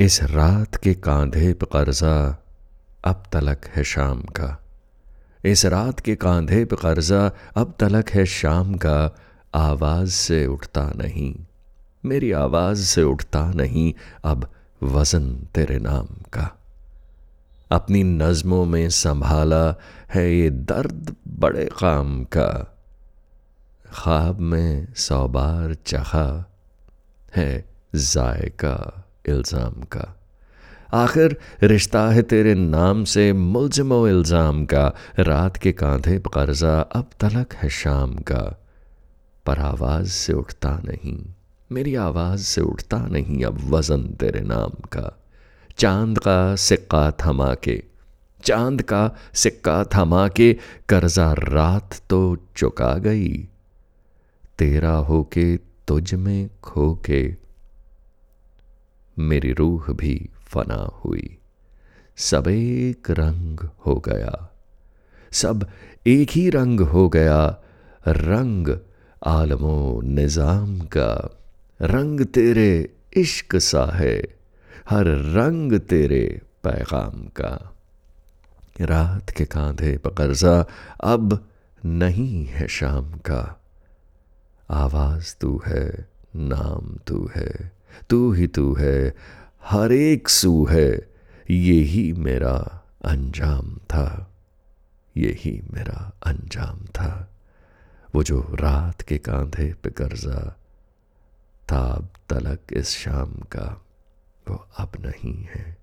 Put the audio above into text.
इस रात के कांधे पे कर्जा अब तलक है शाम का। इस रात के कांधे पे कर्जा अब तलक है शाम का। आवाज़ से उठता नहीं, मेरी आवाज़ से उठता नहीं अब वज़न तेरे नाम का। अपनी नज़मों में संभाला है ये दर्द बड़े काम का। ख्वाब में सौ बार चखा है जायका। इल्ज़ाम का। आखिर रिश्ता है तेरे नाम से, मुलजमो इल्ज़ाम का। रात के कांधे कर्जा अब तलक है शाम का। पर आवाज़ से उठता नहीं, मेरी आवाज़ से उठता नहीं अब वज़न तेरे नाम का। चाँद का सिक्का थमा के, चाँद का सिक्का थमा के, कर्जा रात तो चुका गई। तेरा होके तुझ में खो के मेरी रूह भी फना हुई। सब एक रंग हो गया। सब एक ही रंग हो गया। रंग आलमो निज़ाम का। रंग तेरे इश्क सा है। हर रंग तेरे पैगाम का। रात के कांधे पर कर्जा अब नहीं है शाम का। आवाज़ तू है, नाम तू है। तू ही तू है, हर एक सू है, यही मेरा अंजाम था, यही मेरा अंजाम था। वो जो रात के कांधे पे कर्जा अब तलक इस शाम का, वो अब नहीं है।